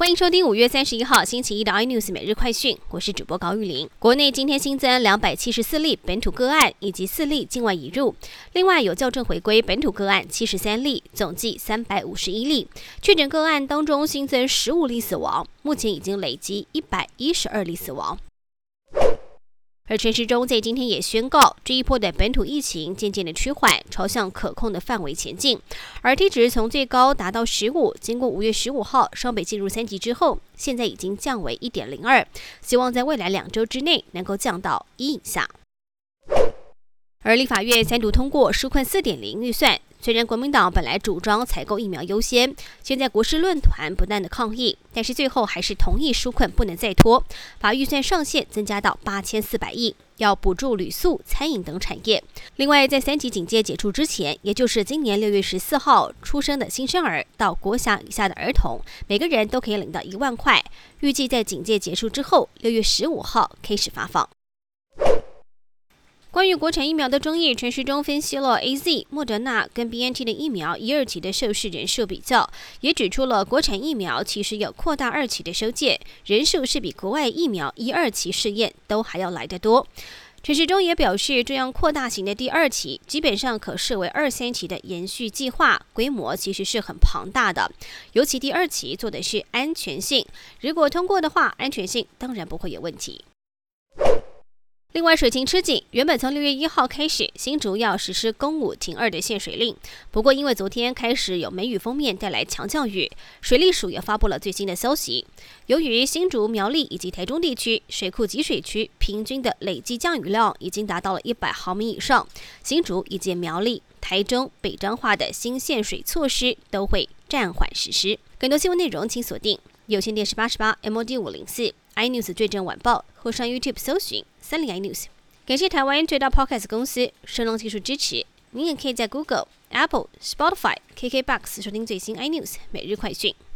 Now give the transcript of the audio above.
欢迎收听五月三十一号星期一的 iNews 每日快讯，我是主播高玉玲。国内今天新增两百七十四例本土个案，以及四例境外移入，另外有校正回归本土个案七十三例，总计三百五十一例。确诊个案当中新增十五例死亡，目前已经累积一百一十二例死亡。而陈时中在今天也宣告，这一波的本土疫情渐渐的趋缓，朝向可控的范围前进。而 T 值从最高达到十五，经过五月十五号双北进入三级之后，现在已经降为一点零二，希望在未来两周之内能够降到一以下。而立法院三读通过纾困四点零预算。虽然国民党本来主张采购疫苗优先，现在国事论坛不断的抗议，但是最后还是同意纾困不能再拖，把预算上限增加到八千四百亿，要补助旅宿、餐饮等产业。另外，在三级警戒解除之前，也就是今年六月十四号出生的新生儿到国小以下的儿童，每个人都可以领到一万块。预计在警戒结束之后，六月十五号开始发放。关于国产疫苗的争议，陈时中分析了 A Z、莫德纳跟 B N T 的疫苗一二期的受试人数比较，也指出了国产疫苗其实有扩大二期的收件人数，是比国外疫苗一二期试验都还要来得多。陈时中也表示，这样扩大型的第二期，基本上可视为二三期的延续计划，规模其实是很庞大的。尤其第二期做的是安全性，如果通过的话，安全性当然不会有问题。另外，水情吃紧，原本从六月一号开始，新竹要实施公五停二的限水令。不过，因为昨天开始有梅雨封面带来强降雨，水利署也发布了最新的消息。由于新竹、苗栗以及台中地区水库集水区平均的累计降雨量已经达到了一百毫米以上，新竹以及苗栗、台中、北彰化的新限水措施都会暂缓实施。更多新闻内容，请锁定有线电视八十八 MOD 五零四 iNews 最正晚报，或上 YouTube 搜寻。三零 iNews，感谢台湾最大 Podcast 公司声浪技术支持。您也可以在 Google、Apple、Spotify、KKBox 收听最新 iNews 每日快讯。